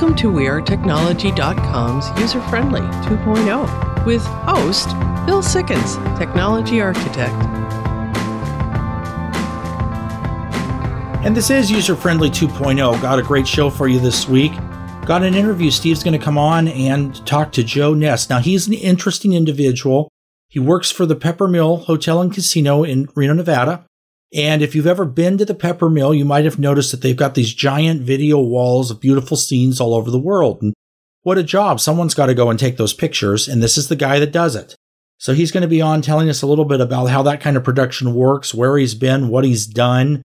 Welcome to WeAreTechnology.com's User Friendly 2.0 with host Bill Sikkens, Technology Architect. And this is User Friendly 2.0. Got a great show for you this week. Got an interview. Steve's going to come on and talk to Joe Ness. Now, he's an interesting individual. He works for the Peppermill Hotel and Casino in Reno, Nevada. And if you've ever been to the Peppermill, you might have noticed that they've got these giant video walls of beautiful scenes all over the world. And what a job. Someone's got to go and take those pictures. And this is the guy that does it. So he's going to be on telling us a little bit about how that kind of production works, where he's been, what he's done.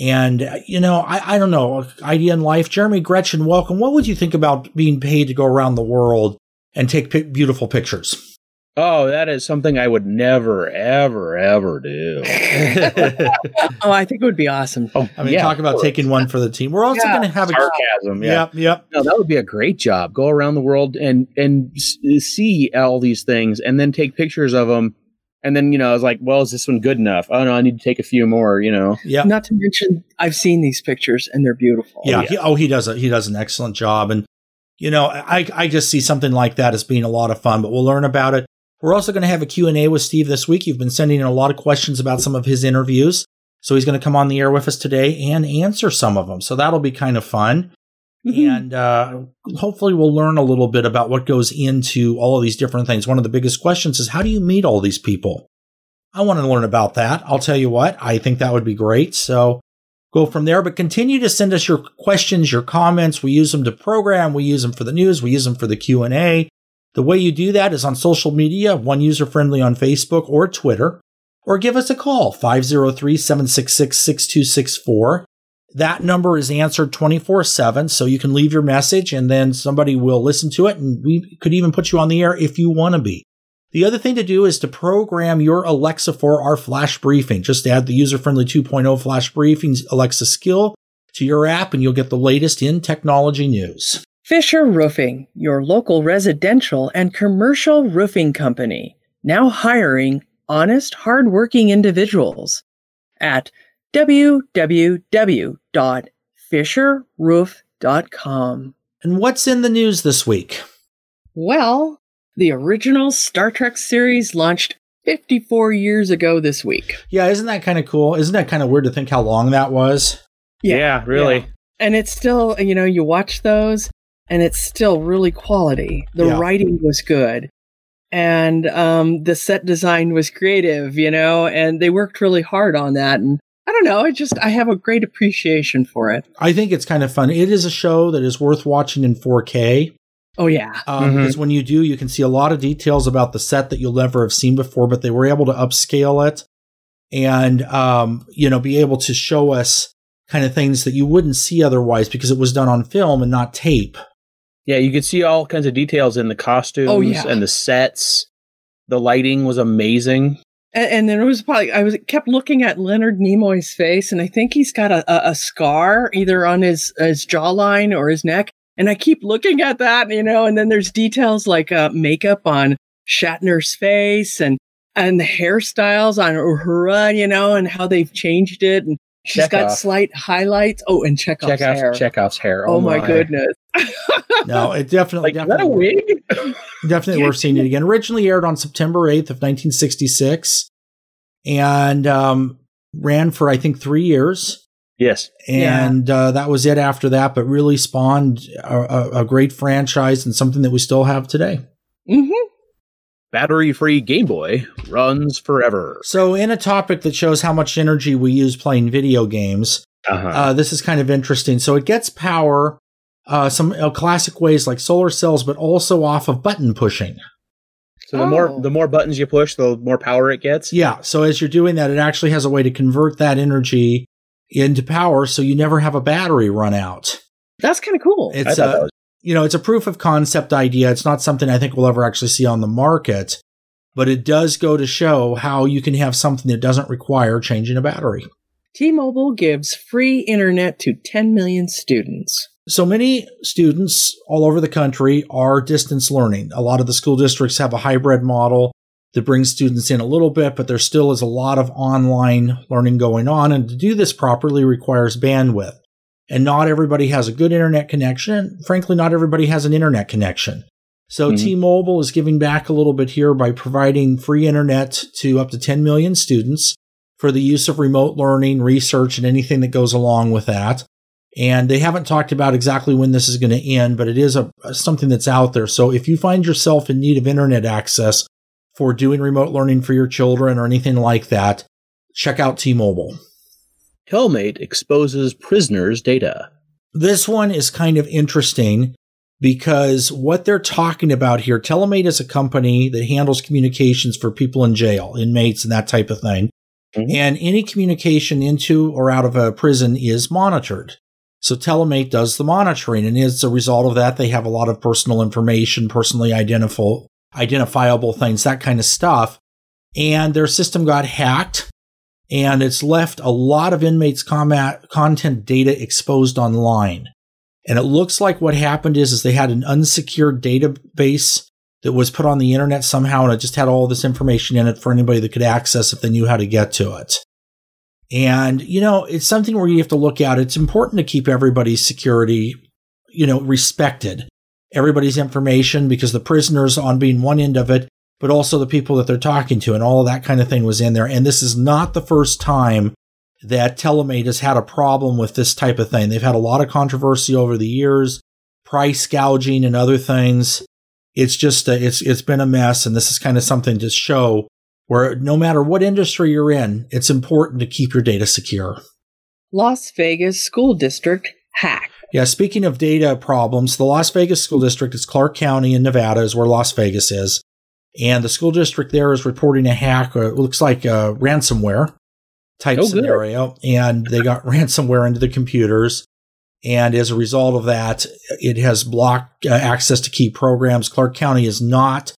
And, uh, you know, I, I don't know, idea in life. Jeremy Gretchen, welcome. What would you think about being paid to go around the world and take p- beautiful pictures? Oh, that is something I would never, ever, ever do. oh, I think it would be awesome. Oh, I mean, yeah, talk about taking one for the team. We're also yeah. going to have sarcasm. A, yeah. Yep, yep. No, that would be a great job. Go around the world and and see all these things, and then take pictures of them. And then you know, I was like, "Well, is this one good enough? Oh no, I need to take a few more." You know. Yeah. Not to mention, I've seen these pictures, and they're beautiful. Yeah. yeah. He, oh, he does a he does an excellent job, and you know, I I just see something like that as being a lot of fun. But we'll learn about it we're also going to have a Q&A with Steve this week. You've been sending in a lot of questions about some of his interviews. So he's going to come on the air with us today and answer some of them. So that'll be kind of fun. Mm-hmm. And uh, hopefully we'll learn a little bit about what goes into all of these different things. One of the biggest questions is how do you meet all these people? I want to learn about that. I'll tell you what, I think that would be great. So go from there, but continue to send us your questions, your comments. We use them to program. We use them for the news. We use them for the Q&A. The way you do that is on social media, one user friendly on Facebook or Twitter, or give us a call, 503 766 6264. That number is answered 24 7, so you can leave your message and then somebody will listen to it, and we could even put you on the air if you want to be. The other thing to do is to program your Alexa for our flash briefing. Just add the user friendly 2.0 flash briefings Alexa skill to your app, and you'll get the latest in technology news. Fisher Roofing, your local residential and commercial roofing company, now hiring honest, hardworking individuals at www.fisherroof.com. And what's in the news this week? Well, the original Star Trek series launched 54 years ago this week. Yeah, isn't that kind of cool? Isn't that kind of weird to think how long that was? Yeah, yeah really. Yeah. And it's still, you know, you watch those and it's still really quality. The yeah. writing was good. And um, the set design was creative, you know, and they worked really hard on that. And I don't know, I just I have a great appreciation for it. I think it's kind of fun. It is a show that is worth watching in 4K. Oh yeah, um, mm-hmm. because when you do, you can see a lot of details about the set that you'll never have seen before. But they were able to upscale it, and um, you know, be able to show us kind of things that you wouldn't see otherwise because it was done on film and not tape. Yeah, you could see all kinds of details in the costumes oh, yeah. and the sets. The lighting was amazing. And, and then it was probably I was kept looking at Leonard Nimoy's face, and I think he's got a, a, a scar either on his his jawline or his neck. And I keep looking at that, you know. And then there's details like uh, makeup on Shatner's face and and the hairstyles on Uhura, you know, and how they've changed it. And She's Chekov. got slight highlights. Oh, and Chekov's, Chekov's hair. Chekov's hair. Oh, oh my. my. goodness. no, it definitely. Like, definitely is that a wig? definitely worth seeing it again. Originally aired on September 8th of 1966 and um, ran for, I think, three years. Yes. And yeah. uh, that was it after that, but really spawned a, a, a, great franchise and something that we still have today. Mm-hmm battery free Game Boy runs forever. So, in a topic that shows how much energy we use playing video games, uh-huh. uh, this is kind of interesting. So, it gets power uh, some uh, classic ways like solar cells, but also off of button pushing. So the oh. more the more buttons you push, the more power it gets. Yeah. So as you're doing that, it actually has a way to convert that energy into power, so you never have a battery run out. That's kind of cool. It's a, you know, it's a proof of concept idea. It's not something I think we'll ever actually see on the market, but it does go to show how you can have something that doesn't require changing a battery. T-Mobile gives free internet to 10 million students. So many students all over the country are distance learning. A lot of the school districts have a hybrid model that brings students in a little bit, but there still is a lot of online learning going on. And to do this properly requires bandwidth. and not everybody has a good internet connection. Frankly, not everybody has an internet connection. So mm-hmm. T-Mobile is giving back a little bit here by providing free internet to up to 10 million students for the use of remote learning, research, and anything that goes along with that. And they haven't talked about exactly when this is going to end, but it is a, something that's out there. So if you find yourself in need of internet access for doing remote learning for your children or anything like that, check out T-Mobile. Telmate exposes prisoners' data. This one is kind of interesting because what they're talking about here, Telmate is a company that handles communications for people in jail, inmates, and that type of thing. Mm-hmm. And any communication into or out of a prison is monitored. So Telmate does the monitoring. And as a result of that, they have a lot of personal information, personally identifiable, identifiable things, that kind of stuff. And their system got hacked and it's left a lot of inmates' combat, content data exposed online. And it looks like what happened is, is they had an unsecured database that was put on the internet somehow, and it just had all this information in it for anybody that could access if they knew how to get to it. And, you know, it's something where you have to look at. It's important to keep everybody's security, you know, respected. Everybody's information because the prisoners on being one end of it, but also the people that they're talking to and all of that kind of thing was in there. And this is not the first time that Telmate has had a problem with this type of thing. They've had a lot of controversy over the years, price gouging and other things. It's just a, it's it's been a mess, and this is kind of something to show where no matter what industry you're in, it's important to keep your data secure. Las Vegas School District hack. Yeah, speaking of data problems, the Las Vegas School District is Clark County in Nevada, is where Las Vegas is. And the school district there is reporting a hack, it looks like a ransomware type oh, scenario, and they got ransomware into the computers. And as a result of that, it has blocked uh, access to key programs. Clark County is not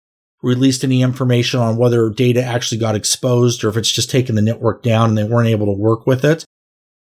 released any information on whether data actually got exposed or if it's just taken the network down and they weren't able to work with it.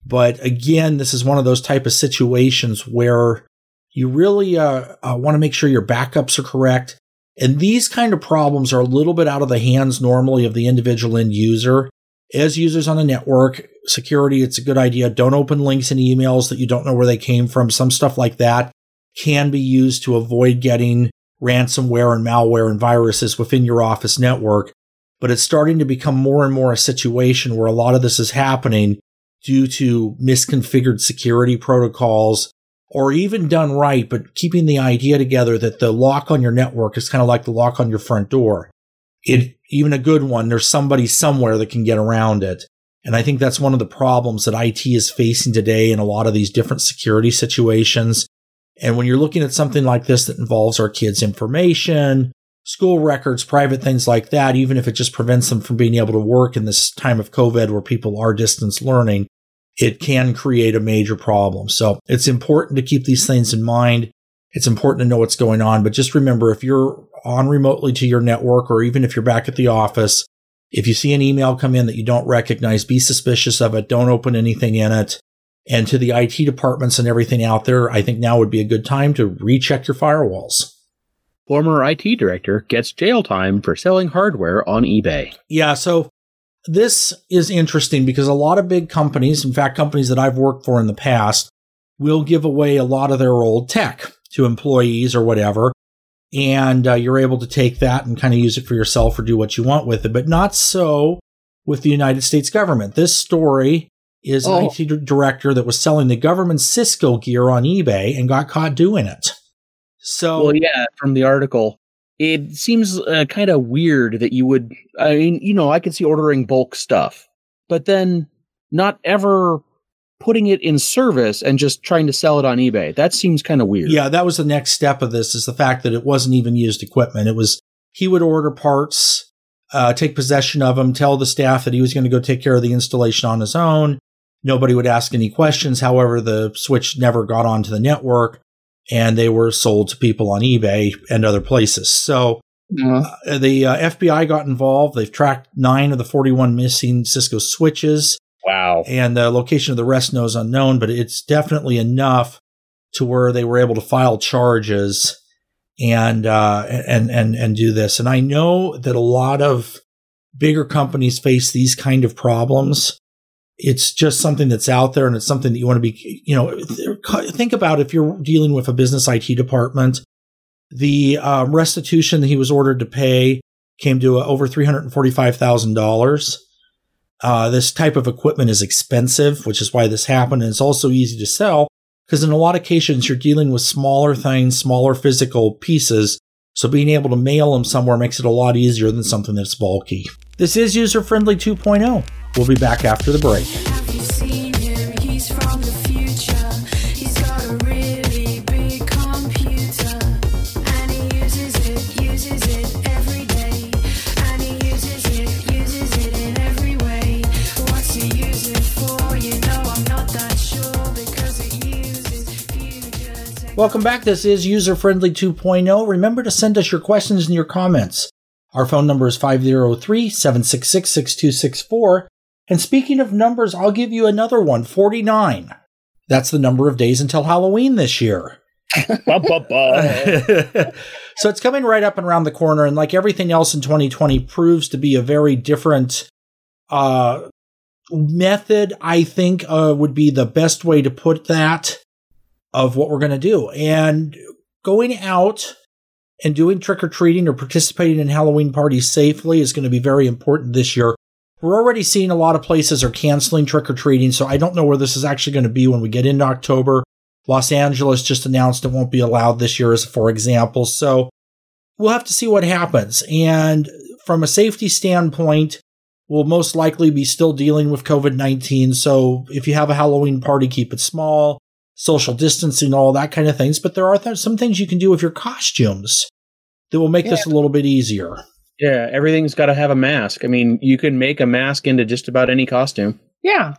But again, this is one of those type of situations where you really uh, uh, want to make sure your backups are correct. And these kind of problems are a little bit out of the hands normally of the individual end user as users on the network, security, it's a good idea. Don't open links in emails that you don't know where they came from. Some stuff like that can be used to avoid getting ransomware and malware and viruses within your office network. But it's starting to become more and more a situation where a lot of this is happening due to misconfigured security protocols or even done right, but keeping the idea together that the lock on your network is kind of like the lock on your front door. It even a good one, there's somebody somewhere that can get around it. And I think that's one of the problems that IT is facing today in a lot of these different security situations. And when you're looking at something like this that involves our kids' information, school records, private things like that, even if it just prevents them from being able to work in this time of COVID where people are distance learning, it can create a major problem. So it's important to keep these things in mind. It's important to know what's going on. But just remember, if you're on remotely to your network, or even if you're back at the office, if you see an email come in that you don't recognize, be suspicious of it. Don't open anything in it. And to the IT departments and everything out there, I think now would be a good time to recheck your firewalls. Former IT director gets jail time for selling hardware on eBay. Yeah, so this is interesting because a lot of big companies, in fact, companies that I've worked for in the past, will give away a lot of their old tech to employees or whatever and uh, you're able to take that and kind of use it for yourself or do what you want with it. But not so with the United States government. This story is oh. an IT director that was selling the government Cisco gear on eBay and got caught doing it. So, well, yeah, from the article, it seems uh, kind of weird that you would. I mean, you know, I could see ordering bulk stuff, but then not ever putting it in service and just trying to sell it on eBay. That seems kind of weird. Yeah, that was the next step of this is the fact that it wasn't even used equipment. It was he would order parts, uh, take possession of them, tell the staff that he was going to go take care of the installation on his own. Nobody would ask any questions. However, the switch never got onto the network and they were sold to people on eBay and other places. So uh-huh. uh, the uh, FBI got involved. They've tracked nine of the 41 missing Cisco switches. Wow. And the location of the rest knows unknown, but it's definitely enough to where they were able to file charges and uh, and and and do this. And I know that a lot of bigger companies face these kind of problems it's just something that's out there and it's something that you want to be, you know, think about if you're dealing with a business IT department, the um, restitution that he was ordered to pay came to uh, over $345,000. Uh, this type of equipment is expensive, which is why this happened. And it's also easy to sell because in a lot of cases, you're dealing with smaller things, smaller physical pieces. So being able to mail them somewhere makes it a lot easier than something that's bulky. This is user friendly 2.0. We'll be back after the break. Welcome back. This is User Friendly 2.0. Remember to send us your questions and your comments. Our phone number is 503 766 6264. And speaking of numbers, I'll give you another one 49. That's the number of days until Halloween this year. so it's coming right up and around the corner. And like everything else in 2020, proves to be a very different uh, method, I think, uh, would be the best way to put that of what we're going to do. And going out and doing trick or treating or participating in Halloween parties safely is going to be very important this year. We're already seeing a lot of places are canceling trick or treating, so I don't know where this is actually going to be when we get into October. Los Angeles just announced it won't be allowed this year, as a for example. So we'll have to see what happens. And from a safety standpoint, we'll most likely be still dealing with COVID 19. So if you have a Halloween party, keep it small social distancing, all that kind of things. But there are th- some things you can do with your costumes that will make yeah. this a little bit easier. Yeah, everything's got to have a mask. I mean, you can make a mask into just about any costume. Yeah.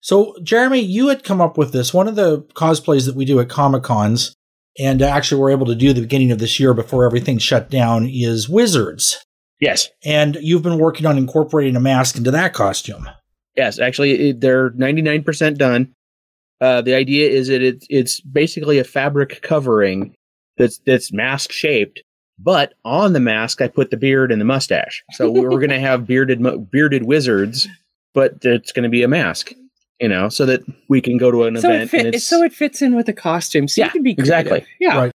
So, Jeremy, you had come up with this. One of the cosplays that we do at Comic Cons, and actually we're able to do the beginning of this year before everything shut down, is Wizards. Yes. And you've been working on incorporating a mask into that costume. Yes, actually, they're 99% done. Uh, the idea is that it's it's basically a fabric covering that's that's mask shaped, but on the mask I put the beard and the mustache. So we're going to have bearded bearded wizards, but it's going to be a mask, you know, so that we can go to an so event. It fit, so it fits in with the costume. So yeah, you can be creative. exactly yeah. Right.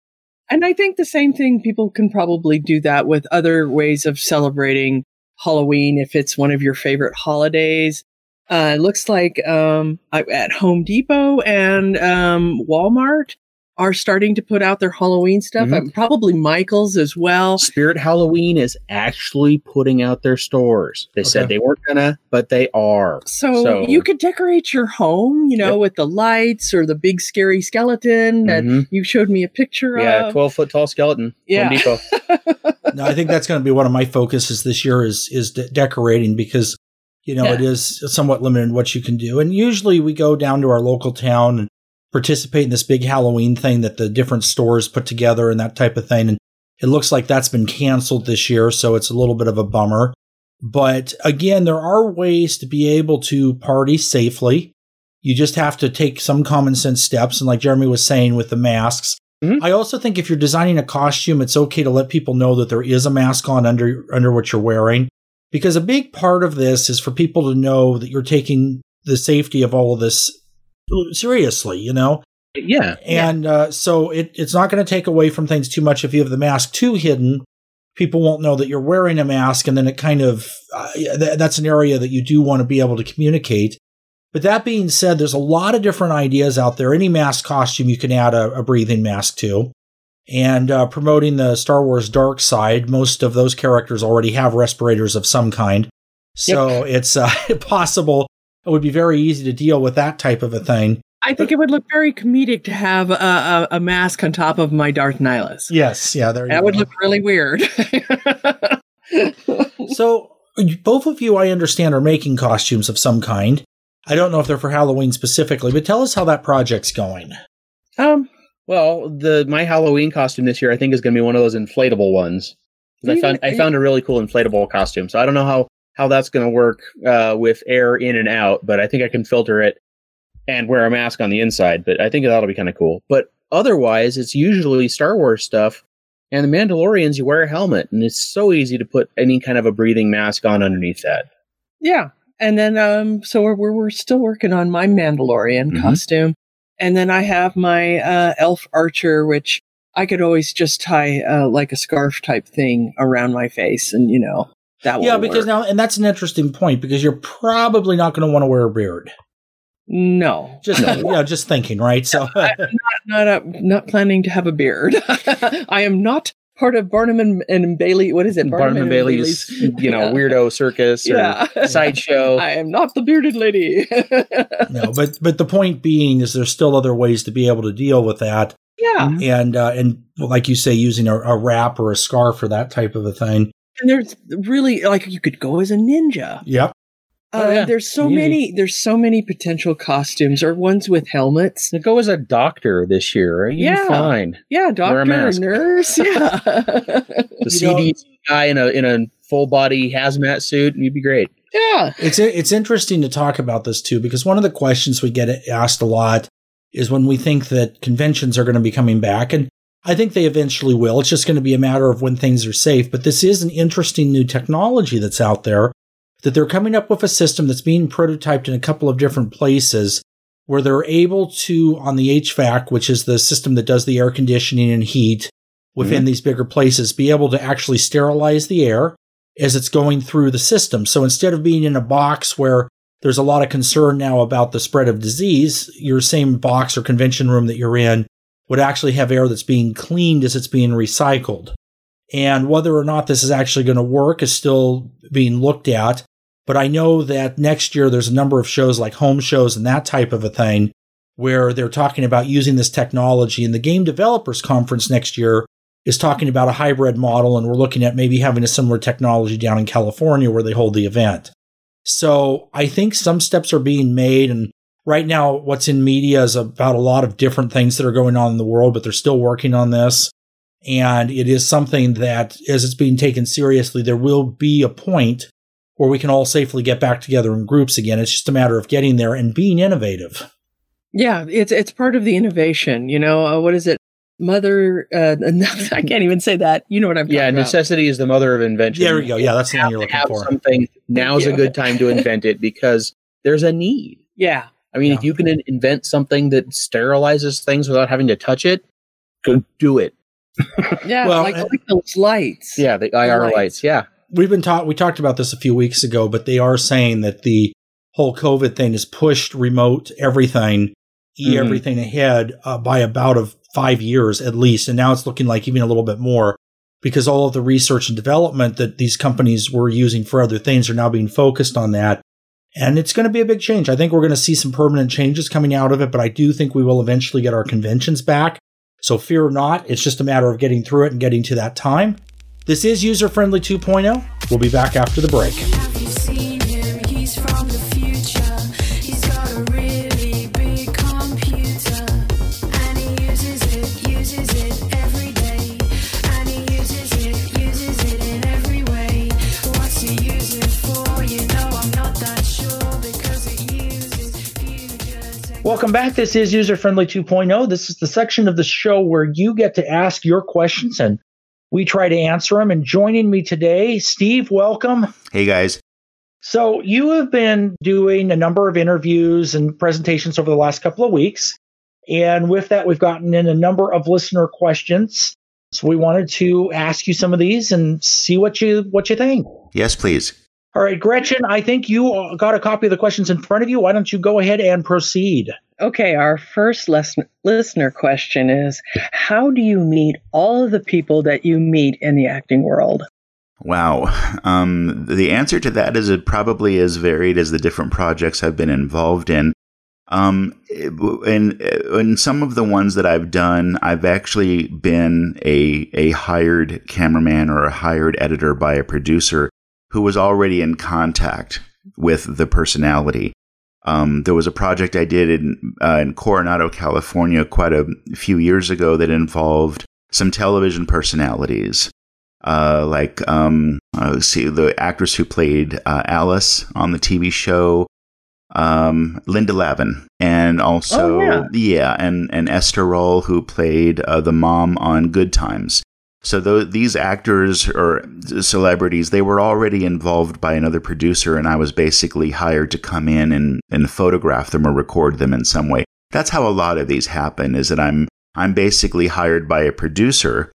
And I think the same thing people can probably do that with other ways of celebrating Halloween if it's one of your favorite holidays. Uh, it looks like um, at Home Depot and um, Walmart are starting to put out their Halloween stuff. Mm-hmm. probably Michaels as well. Spirit Halloween is actually putting out their stores. They okay. said they weren't gonna, but they are. So, so, you could decorate your home, you know, yep. with the lights or the big scary skeleton that mm-hmm. you showed me a picture of. yeah, twelve foot tall skeleton. Yeah. Home Depot. no, I think that's going to be one of my focuses this year is is de- decorating because you know, yeah. it is somewhat limited what you can do. And usually we go down to our local town and participate in this big Halloween thing that the different stores put together and that type of thing. And it looks like that's been canceled this year, so it's a little bit of a bummer. But again, there are ways to be able to party safely. You just have to take some common sense steps. And like Jeremy was saying with the masks, mm-hmm. I also think if you're designing a costume, it's okay to let people know that there is a mask on under under what you're wearing because a big part of this is for people to know that you're taking the safety of all of this seriously, you know? Yeah. And uh, so it, it's not going to take away from things too much if you have the mask too hidden. People won't know that you're wearing a mask, and then it kind of uh, th- that's an area that you do want to be able to communicate. But that being said, there's a lot of different ideas out there. Any mask costume you can add a, a breathing mask to and uh, promoting the Star Wars dark side. Most of those characters already have respirators of some kind, so yep. it's uh, possible. It would be very easy to deal with that type of a thing. I think but, it would look very comedic to have a, a, a, mask on top of my Darth Nihilus. Yes, yeah, there. That would look really weird. so, both of you, I understand, are making costumes of some kind. I don't know if they're for Halloween specifically, but tell us how that project's going. Um, well, the my Halloween costume this year, I think, is going to be one of those inflatable ones. I found I found a really cool inflatable costume. So I don't know how how that's going to work uh, with air in and out, but I think I can filter it and wear a mask on the inside. But I think that'll be kind of cool. But otherwise, it's usually Star Wars stuff. And the Mandalorians, you wear a helmet, and it's so easy to put any kind of a breathing mask on underneath that. Yeah, And then, um, so we're, we're, still working on my Mandalorian Mhm. costume. And then I have my, uh, elf archer, which I could always just tie, uh, like a scarf type thing around my face. And, you know, that Yeah, because work. now, and that's an interesting point because you're probably not going to want to wear a beard. no, Just, you know, just thinking, right? So, not, uh, not planning to have a beard. I am not part of Barnum and, and Bailey. What is it? Barnum and Bailey's, you know, Yeah. weirdo circus or Yeah. sideshow. I am not the bearded lady. no, but but the point being is there's still other ways to be able to deal with that, yeah. and uh, and like you say, using a, a wrap or a scarf or that type of a thing. And there's really like you could go as a ninja. Yep. Oh, Uh, yeah. There's so Easy. many. There's so many potential costumes or ones with helmets. So go as a doctor this year. You'll Yeah. fine. Yeah, Wear a doctor, mask. nurse. Yeah. The You know- CDC guy in a in a full body hazmat suit, you'd be great. yeah. It's it's interesting to talk about this too because one of the questions we get asked a lot is when we think that conventions are going to be coming back and I think they eventually will. It's just going to be a matter of when things are safe, but this is an interesting new technology that's out there that they're coming up with a system that's being prototyped in a couple of different places where they're able to on the HVAC, which is the system that does the air conditioning and heat within mm-hmm. these bigger places, be able to actually sterilize the air as it's going through the system. So instead of being in a box where there's a lot of concern now about the spread of disease, your same box or convention room that you're in would actually have air that's being cleaned as it's being recycled. And whether or not this is actually going to work is still being looked at. But I know that next year there's a number of shows like home shows and that type of a thing where they're talking about using this technology. And the Game Developers Conference next year is talking about a hybrid model, and we're looking at maybe having a similar technology down in California where they hold the event. So I think some steps are being made, and right now, what's in media is about a lot of different things that are going on in the world, but they're still working on this. And it is something that, as it's being taken seriously, there will be a point where we can all safely get back together in groups again. It's just a matter of getting there and being innovative. Yeah. It's it's part of the innovation. You know uh, what is it? Mother. Uh, I can't even say that. You know what I'm. Yeah, talking about. necessity is the mother of invention. There we go. Yeah, that's the one you're looking have for. something. Now's a good time to invent it because there's a need. Yeah. I mean, Yeah. if you can invent something that sterilizes things without having to touch it, go do it. Yeah. Well, like, and- like those lights. Yeah, the IR Lights. lights. Yeah, we've been taught we talked about this a few weeks ago, but they are saying that the whole COVID thing has pushed remote everything, e Mhm. everything ahead uh, by about of five years at least, and now it's looking like even a little bit more because all of the research and development that these companies were using for other things are now being focused on that. And it's going to be a big change. I think we're going to see some permanent changes coming out of it, but I do think we will eventually get our conventions back. So fear not. It's just a matter of getting through it and getting to that time. This is User Friendly 2.0. We'll be back after the break. Have you seen him? He's from the future. He's got a really big computer. And he uses it, uses it every day. And he uses it, uses it in every way. What's he use it for? You know I'm not that sure because it uses future technology. Welcome back. This is User Friendly 2.0. This is the section of the show where you get to ask your questions and we try to answer them. And joining me today, Steve, welcome. Hey guys. So, you have been doing a number of interviews and presentations over the last couple of weeks. And with that, we've gotten in a number of listener questions. So, we wanted to ask you some of these and see what you what you think. Yes, please. All right, Gretchen, I think you got a copy of the questions in front of you. Why don't you go ahead and proceed? Okay, our first lesson, listener question is How do you meet all of the people that you meet in the acting world? Wow. Um, the answer to that is it probably as varied as the different projects I've been involved in. Um, in in some of the ones that I've done, I've actually been a a hired cameraman or a hired editor by a producer who was already in contact with the personality. Um, there was a project I did in uh, in Coronado, California, quite a few years ago that involved some television personalities, uh, like um, uh, see the actress who played uh, Alice on the TV show, um, Linda Lavin, and also Oh, yeah. and and Esther Rolle who played uh, the mom on Good Times. So th- these actors or celebrities, they were already involved by another producer, and I was basically hired to come in and, and photograph them or record them in some way. That's how a lot of these happen. Is that I'm I'm basically hired by a producer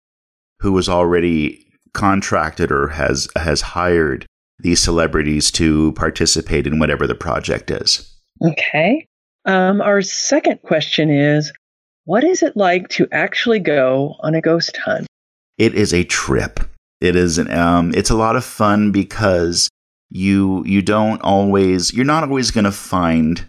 who was already contracted or has has hired these celebrities to participate in whatever the project is. Okay. Um, our second question is What is it like to actually go on a ghost hunt? It is a trip. It is an, um, it's a lot of fun because you you don't always you're not always going to find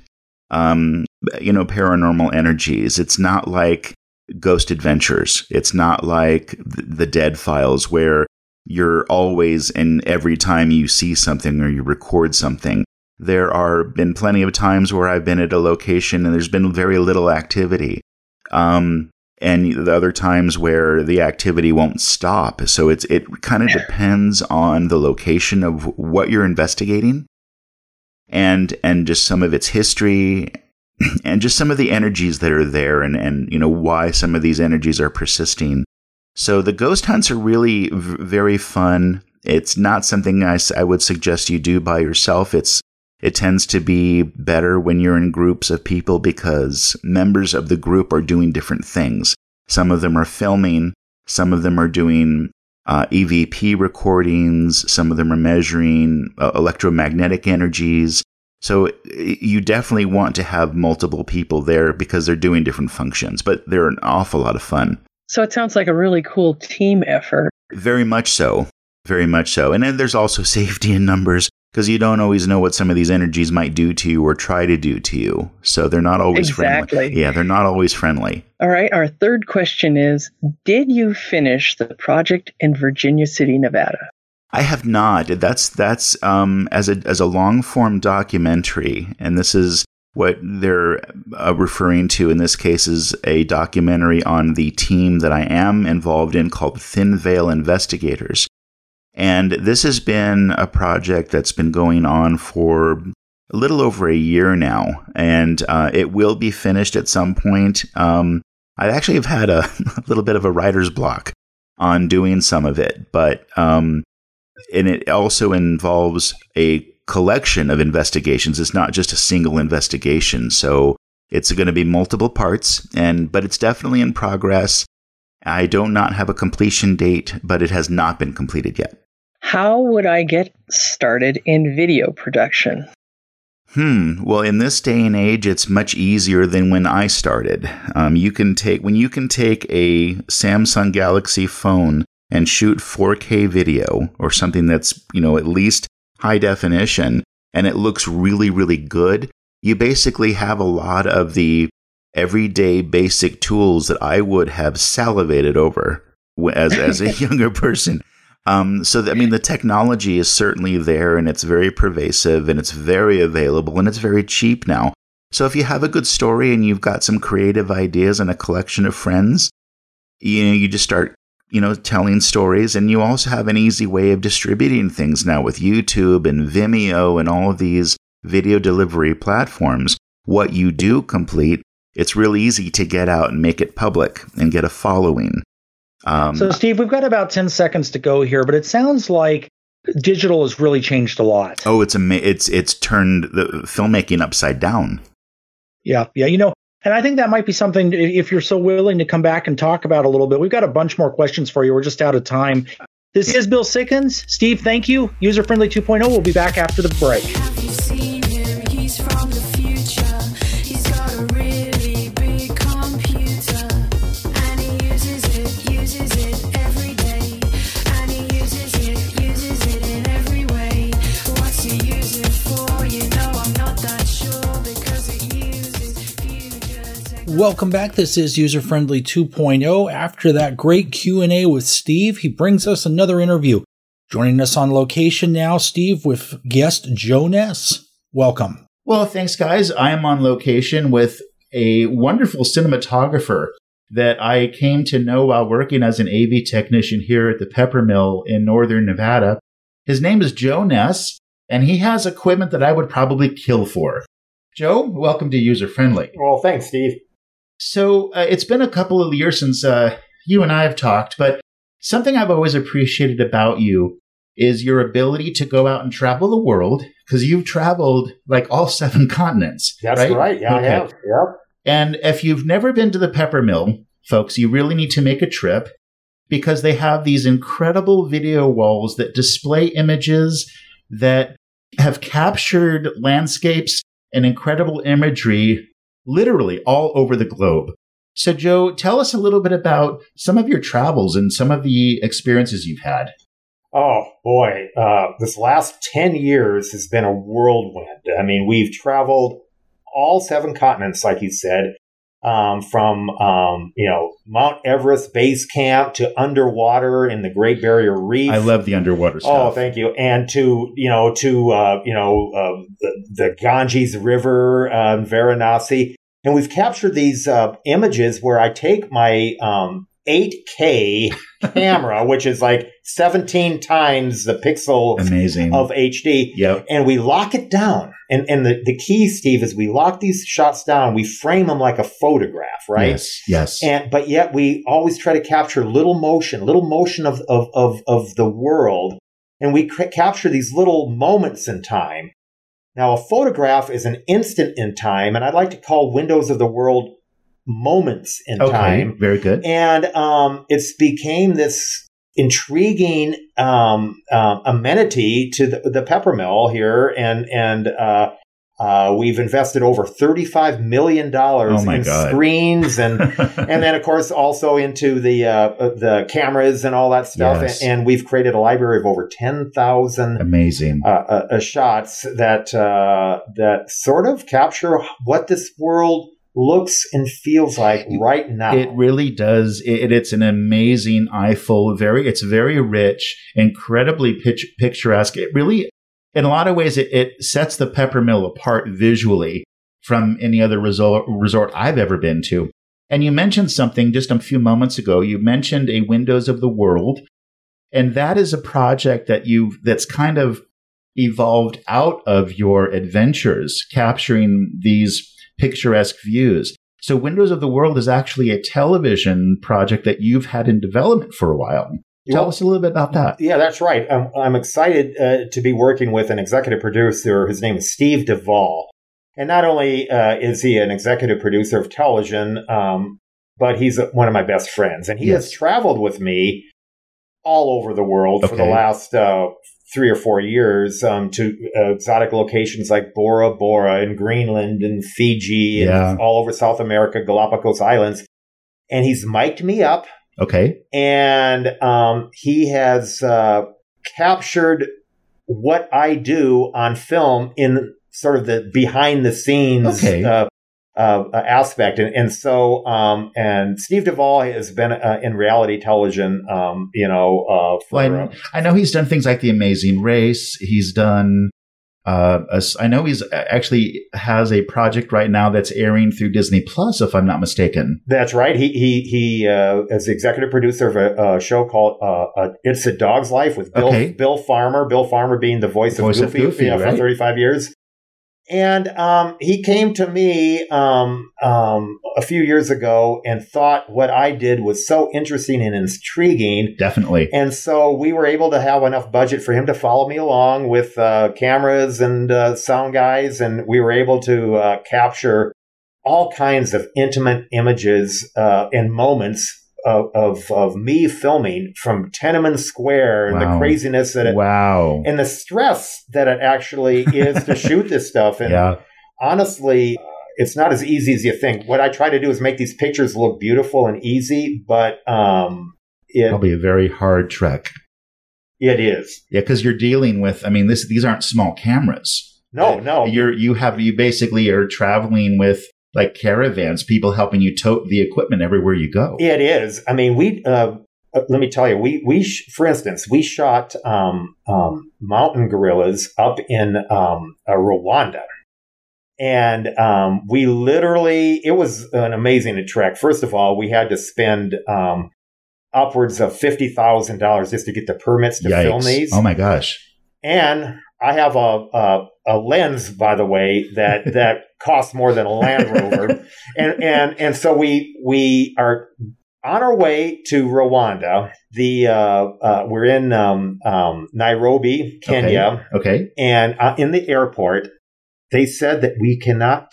um, you know paranormal energies. It's not like Ghost Adventures. It's not like the Dead Files where you're always and every time you see something or you record something. There are been plenty of times where I've been at a location and there's been very little activity. Um, and the other times where the activity won't stop. So it's it kind of depends on the location of what you're investigating and and just some of its history and just some of the energies that are there and and you know why some of these energies are persisting. So the ghost hunts are really v- very fun. It's not something I, s- I would suggest you do by yourself. It's it tends to be better when you're in groups of people because members of the group are doing different things. Some of them are filming, some of them are doing uh, EVP recordings, some of them are measuring uh, electromagnetic energies. So you definitely want to have multiple people there because they're doing different functions, but they're an awful lot of fun. So it sounds like a really cool team effort. Very much so. Very much so. And then there's also safety in numbers because you don't always know what some of these energies might do to you or try to do to you. So they're not always friendly. Exactly. Yeah, they're not always friendly. All right. Our third question is Did you finish the project in Virginia City, Nevada? I have not. That's that's um, as a as a long form documentary, and this is what they're uh, referring to in this case is a documentary on the team that I am involved in called Thin Veil Investigators. And this has been a project that's been going on for a little over a year now, and uh, it will be finished at some point. Um, I actually have had a, a little bit of a writer's block on doing some of it, but um, and it also involves a collection of investigations. It's not just a single investigation, so it's going to be multiple parts, and but it's definitely in progress. I do not have a completion date, but it has not been completed yet. How would I get started in video production? Hmm. Well, in this day and age, it's much easier than when I started. Um, you can take when you can take a Samsung Galaxy phone and shoot 4K video or something that's you know at least high definition, and it looks really really good. You basically have a lot of the everyday basic tools that I would have salivated over as as a younger person. Um, so, th- I mean, the technology is certainly there and it's very pervasive and it's very available and it's very cheap now. So, if you have a good story and you've got some creative ideas and a collection of friends, you know, you just start, you know, telling stories and you also have an easy way of distributing things now with YouTube and Vimeo and all of these video delivery platforms. What you do complete, it's really easy to get out and make it public and get a following. Um, So, Steve, we've got about 10 seconds to go here, but it sounds like digital has really changed a lot. Oh, it's ama- it's it's turned the filmmaking upside down. Yeah, yeah, you know, and I think that might be something if you're so willing to come back and talk about a little bit. We've got a bunch more questions for you. We're just out of time. This is Bill Sikkens. Steve, thank you. User Friendly 2.0. We'll be back after the break. Welcome back. This is User Friendly 2.0. After that great Q&A with Steve, he brings us another interview. Joining us on location now, Steve, with guest Joe Ness. Welcome. Well, thanks, guys. I am on location with a wonderful cinematographer that I came to know while working as an AV technician here at the Peppermill in northern Nevada. His name is Joe Ness, and he has equipment that I would probably kill for. Joe, welcome to User Friendly. Well, thanks, Steve. So uh, it's been a couple of years since uh, you and I have talked, but something I've always appreciated about you is your ability to go out and travel the world because you've traveled like all seven continents. That's right. Yeah, Okay. I have. Yep. And if you've never been to the Peppermill, folks, you really need to make a trip because they have these incredible video walls that display images that have captured landscapes and incredible imagery literally all over the globe. So, Joe, tell us a little bit about some of your travels and some of the experiences you've had. Oh boy, uh, this last 10 years has been a whirlwind. I mean, we've traveled all seven continents, like you said, um, from, um, you know, Mount Everest base camp to underwater in the Great Barrier Reef. I love the underwater stuff. Oh, thank you. And to you know to uh, you know uh, the, the Ganges River, uh, Varanasi, and we've captured these uh, images where I take my um, 8K camera, which is like 17 times the pixel Amazing. of HD, yep. and we lock it down. And and the, the key, Steve, is we lock these shots down. We frame them like a photograph, right? Yes. Yes. And but yet we always try to capture little motion, little motion of of of, of the world, and we cr- capture these little moments in time. Now, a photograph is an instant in time, and I'd like to call windows of the world moments in okay. time. Very good. And um, it's became this intriguing um, um, amenity to the, the Peppermill here, and and uh, uh, we've invested over thirty five million dollars Oh in God. screens and and then of course also into the uh, uh, the cameras and all that stuff, Yes. and, and we've created a library of over ten thousand Amazing. uh, uh, uh, shots that uh, that sort of capture what this world looks and feels like right now. It really does. It, it's an amazing eyeful. Very, it's very rich, incredibly pitch, picturesque. It really, in a lot of ways, it, it sets the Peppermill apart visually from any other resort, resort I've ever been to. And you mentioned something just a few moments ago. You mentioned a Windows of the World, and that is a project that you that's kind of evolved out of your adventures, capturing these picturesque views. So, Windows of the World is actually a television project that you've had in development for a while. Tell Well, us a little bit about that. Yeah, that's right. I'm, I'm excited uh, to be working with an executive producer. His name is Steve Duvall. And not only uh, is he an executive producer of television, um, but he's one of my best friends. And he Yes. has traveled with me all over the world for the last uh, three or four years um, to uh, exotic locations like Bora Bora and Greenland and Fiji and all over South America, Galapagos Islands. And he's mic'd me up Okay. and um, he has uh, captured what I do on film in sort of the behind the scenes Okay. uh, uh, uh, aspect, and and so um, and Steve Duvall has been uh, in reality television, um, you know, uh, for, Well, uh, I, I know he's done things like The Amazing Race. He's done. Uh, a I know he's actually has a project right now that's airing through Disney Plus, if I'm not mistaken. That's right. He he he uh, is the executive producer of a, a show called uh, uh, "It's a Dog's Life" with Bill Okay. Bill Farmer. Bill Farmer being the voice, Voice of of Goofy, Goofy, you know, for thirty five years. And um, he came to me um, um, a few years ago and thought what I did was so interesting and intriguing. Definitely. And so we were able to have enough budget for him to follow me along with uh, cameras and uh, sound guys, and we were able to uh, capture all kinds of intimate images uh, and moments of, of of me filming from Tiananmen Square and the craziness that it, wow. and the stress that it actually is to shoot this stuff. And Yeah. honestly, uh, it's not as easy as you think. What I try to do is make these pictures look beautiful and easy, but um, it Probably a very hard trek. it is. Yeah, because you're dealing with. I mean, this these aren't small cameras. No, no. You're you have you basically are traveling with like caravans, people helping you tote the equipment everywhere you go. It is. I mean, we. Uh, uh, let me tell you, we we sh- for instance, we shot um, um, mountain gorillas up in um, uh, Rwanda, and um, we literally it was an amazing trek. First of all, we had to spend um, upwards of fifty thousand dollars just to get the permits to Yikes. film these. Oh my gosh. And I have a, a a lens, by the way, that that costs more than a Land Rover, and and and so we we are on our way to Rwanda, the uh, uh, we're in um, um, Nairobi, Kenya, Okay. and uh, in the airport, they said that we cannot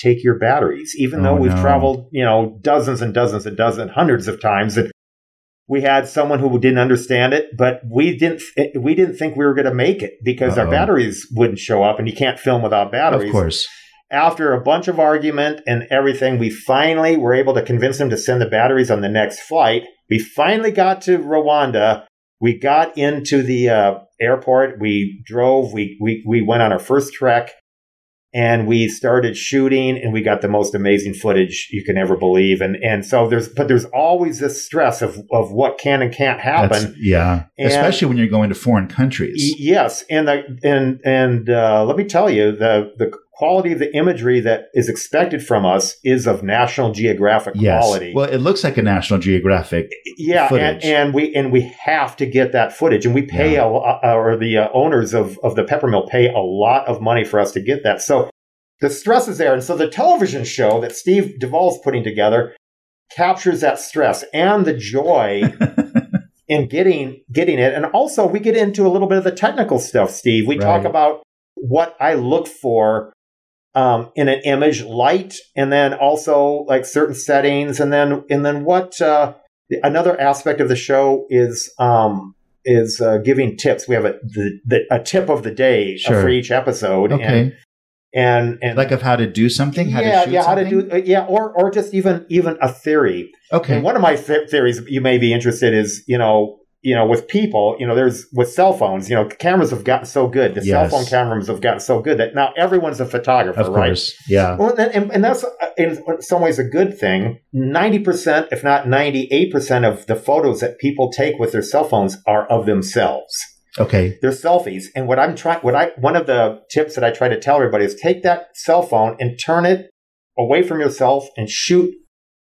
we had someone who didn't understand it, but we didn't. We didn't think we were going to make it because our Uh-oh. batteries wouldn't show up, and you can't film without batteries Of course. after a bunch of argument and everything, we finally were able to convince them to send the batteries on the next flight. We finally got to Rwanda. We got into the uh, airport. We drove. We, we we went on our first trek, and we started shooting. And we got the most amazing footage you can ever believe. And and so there's but there's always this stress of of what can and can't happen. That's- yeah. And- Especially when you're going to foreign countries. Yes, and the and and uh, let me tell you, the the quality of the imagery that is expected from us is of National Geographic yes. quality. Well, it looks like a National Geographic. yeah, and, footage. and we and we have to get that footage, and we pay Yeah. a lo- uh, or the uh, owners of of the Peppermill pay a lot of money for us to get that. So the stress is there, and so the television show that Steve Duvall's putting together captures that stress and the joy in getting getting it and also we get into a little bit of the technical stuff steve we talk about what i look for um, in an image light and then also like certain settings and then and then what uh, another aspect of the show is um, is uh, giving tips we have a the, the, a tip of the day uh, Sure. for each episode Okay. and and and like of how to do something, how yeah to shoot yeah how to do uh, yeah or or just even even a theory Okay. and one of my th- theories you may be interested is, you know, you know, with people, you know, there's with cell phones, you know, cameras have gotten so good. The Yes. cell phone cameras have gotten so good that now everyone's a photographer, of right? course. Yeah. Well, and, and, that's uh, in some ways a good thing. 90%, if not 98% of the photos that people take with their cell phones are of themselves. Okay. They're selfies. And what I'm trying, what I, one of the tips that I try to tell everybody is take that cell phone and turn it away from yourself and shoot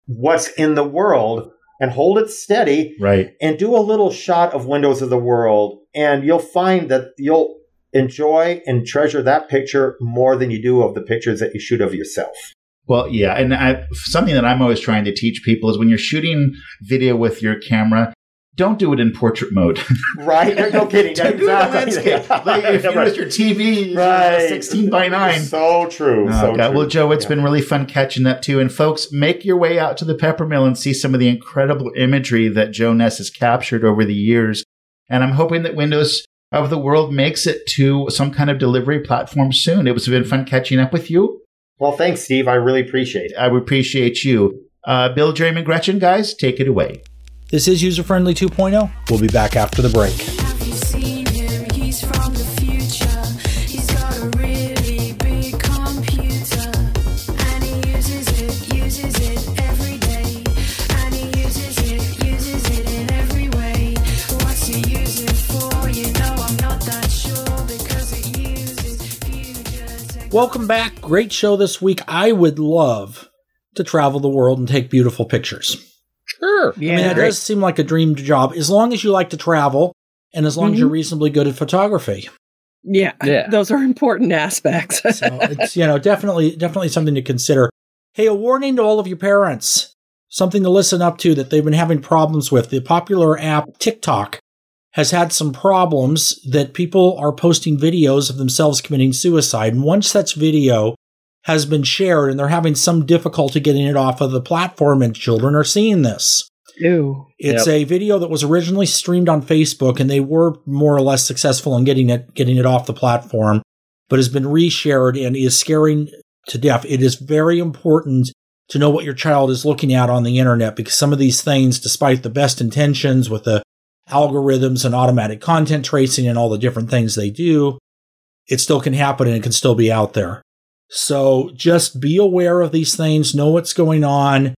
what's in the world and hold it steady Right. and do a little shot of windows of the world. And you'll find that you'll enjoy and treasure that picture more than you do of the pictures that you shoot of yourself. Well, yeah, and I, something that I'm always trying to teach people is when you're shooting video with your camera, don't do it in portrait mode. Right? No kidding. do Exactly. landscape. Like if you're with your TV, Right. 16 by 9. So true. Oh, so God. true. Well, Joe, it's Yeah. been really fun catching up too. And folks, make your way out to the Peppermill and see some of the incredible imagery that Joe Ness has captured over the years. And I'm hoping that Windows of the World makes it to some kind of delivery platform soon. It was been fun catching up with you. Well, thanks, Steve. I really appreciate it. I would appreciate you. Uh, Bill, Jeremy, and Gretchen, guys, take it away. This is User Friendly 2.0. We'll be back after the break. Have you seen him? He's from the future. He's got a really big computer. And he uses it, uses it every day. And he uses it, uses it in every way. What's he use it for? You know I'm not that sure because it uses future technology. Welcome back. Great show this week. I would love to travel the world and take beautiful pictures. Sure. I mean, that does seem like a dream job as long as you like to travel and as long as you're mm-hmm. reasonably good at photography. Yeah, Yeah. those are important aspects. So it's, you know, definitely, definitely something to consider. Hey, a warning to all of your parents. Something to listen up to that they've been having problems with. The popular app TikTok has had some problems that people are posting videos of themselves committing suicide. And one such video has been shared and they're having some difficulty getting it off of the platform and children are seeing this. Ew. It's a video that was originally streamed on Facebook, and they were more or less successful in getting it getting it off the platform, but has been reshared and is scaring to death. It is very important to know what your child is looking at on the internet because some of these things, despite the best intentions with the algorithms and automatic content tracing and all the different things they do, it still can happen and it can still be out there. So just be aware of these things, know what's going on,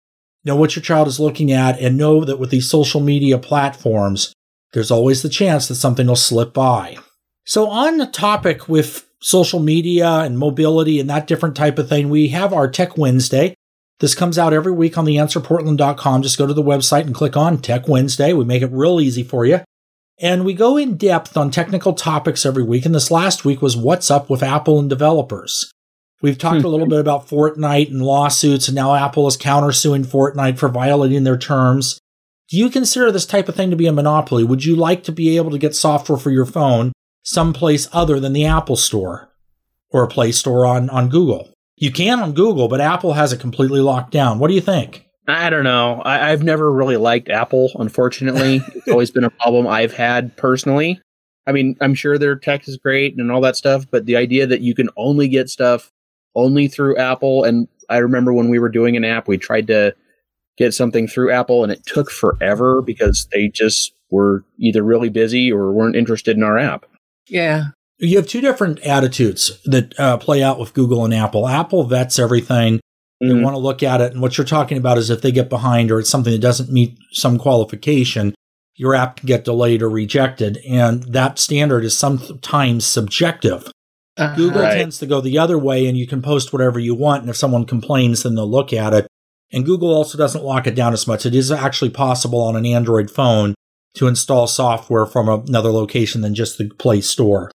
know what your child is looking at, and know that with these social media platforms, there's always the chance that something will slip by. So, on the topic with social media and mobility and that different type of thing, we have our Tech Wednesday. This comes out every week on theanswerportland.com. Just go to the website and click on Tech Wednesday. We make it real easy for you. And we go in depth on technical topics every week. And this last week was What's Up with Apple and Developers. We've talked a little hmm. bit about Fortnite and lawsuits, and now Apple is countersuing Fortnite for violating their terms. Do you consider this type of thing to be a monopoly? Would you like to be able to get software for your phone someplace other than the Apple Store or a Play Store on, on Google? You can on Google, but Apple has it completely locked down. What do you think? I don't know. I, I've never really liked Apple, unfortunately. it's always been a problem I've had personally. I mean, I'm sure their tech is great and all that stuff, but the idea that you can only get stuff only through Apple, and I remember when we were doing an app, we tried to get something through Apple and it took forever because they just were either really busy or weren't interested in our app. Yeah. You have two different attitudes that uh, play out with Google and Apple. Apple vets everything. They Mhm. want to look at it. And what you're talking about is if they get behind or it's something that doesn't meet some qualification, your app can get delayed or rejected. And that standard is sometimes subjective. Uh-huh. Google Right. tends to go the other way and you can post whatever you want. And if someone complains, then they'll look at it. And Google also doesn't lock it down as much. It is actually possible on an Android phone to install software from another location than just the Play Store.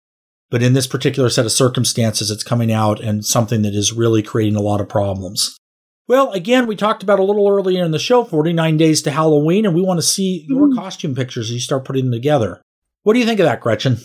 But in this particular set of circumstances, it's coming out and something that is really creating a lot of problems. Well, again, we talked about a little earlier in the show 49 days to Halloween, and we want to see your costume pictures as you start putting them together. What do you think of that, Gretchen?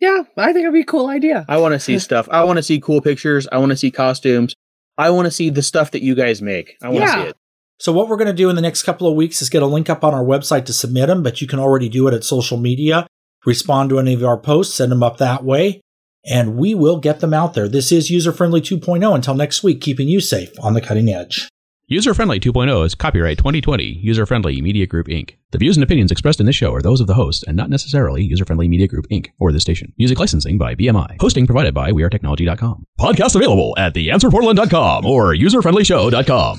Yeah, I think it'd be a cool idea. I want to see stuff. I want to see cool pictures. I want to see costumes. I want to see the stuff that you guys make. I want to Yeah. see it. So what we're going to do in the next couple of weeks is get a link up on our website to submit them, but you can already do it at social media. Respond to any of our posts, send them up that way, and we will get them out there. This is User Friendly 2.0. Until next week, keeping you safe on the cutting edge. User Friendly 2.0 is copyright 2020 User Friendly Media Group Inc. The views and opinions expressed in this show are those of the host and not necessarily User Friendly Media Group Inc. or the station. Music licensing by BMI. Hosting provided by WeAreTechnology.com. Podcast available at TheAnswerPortland.com or UserFriendlyShow.com.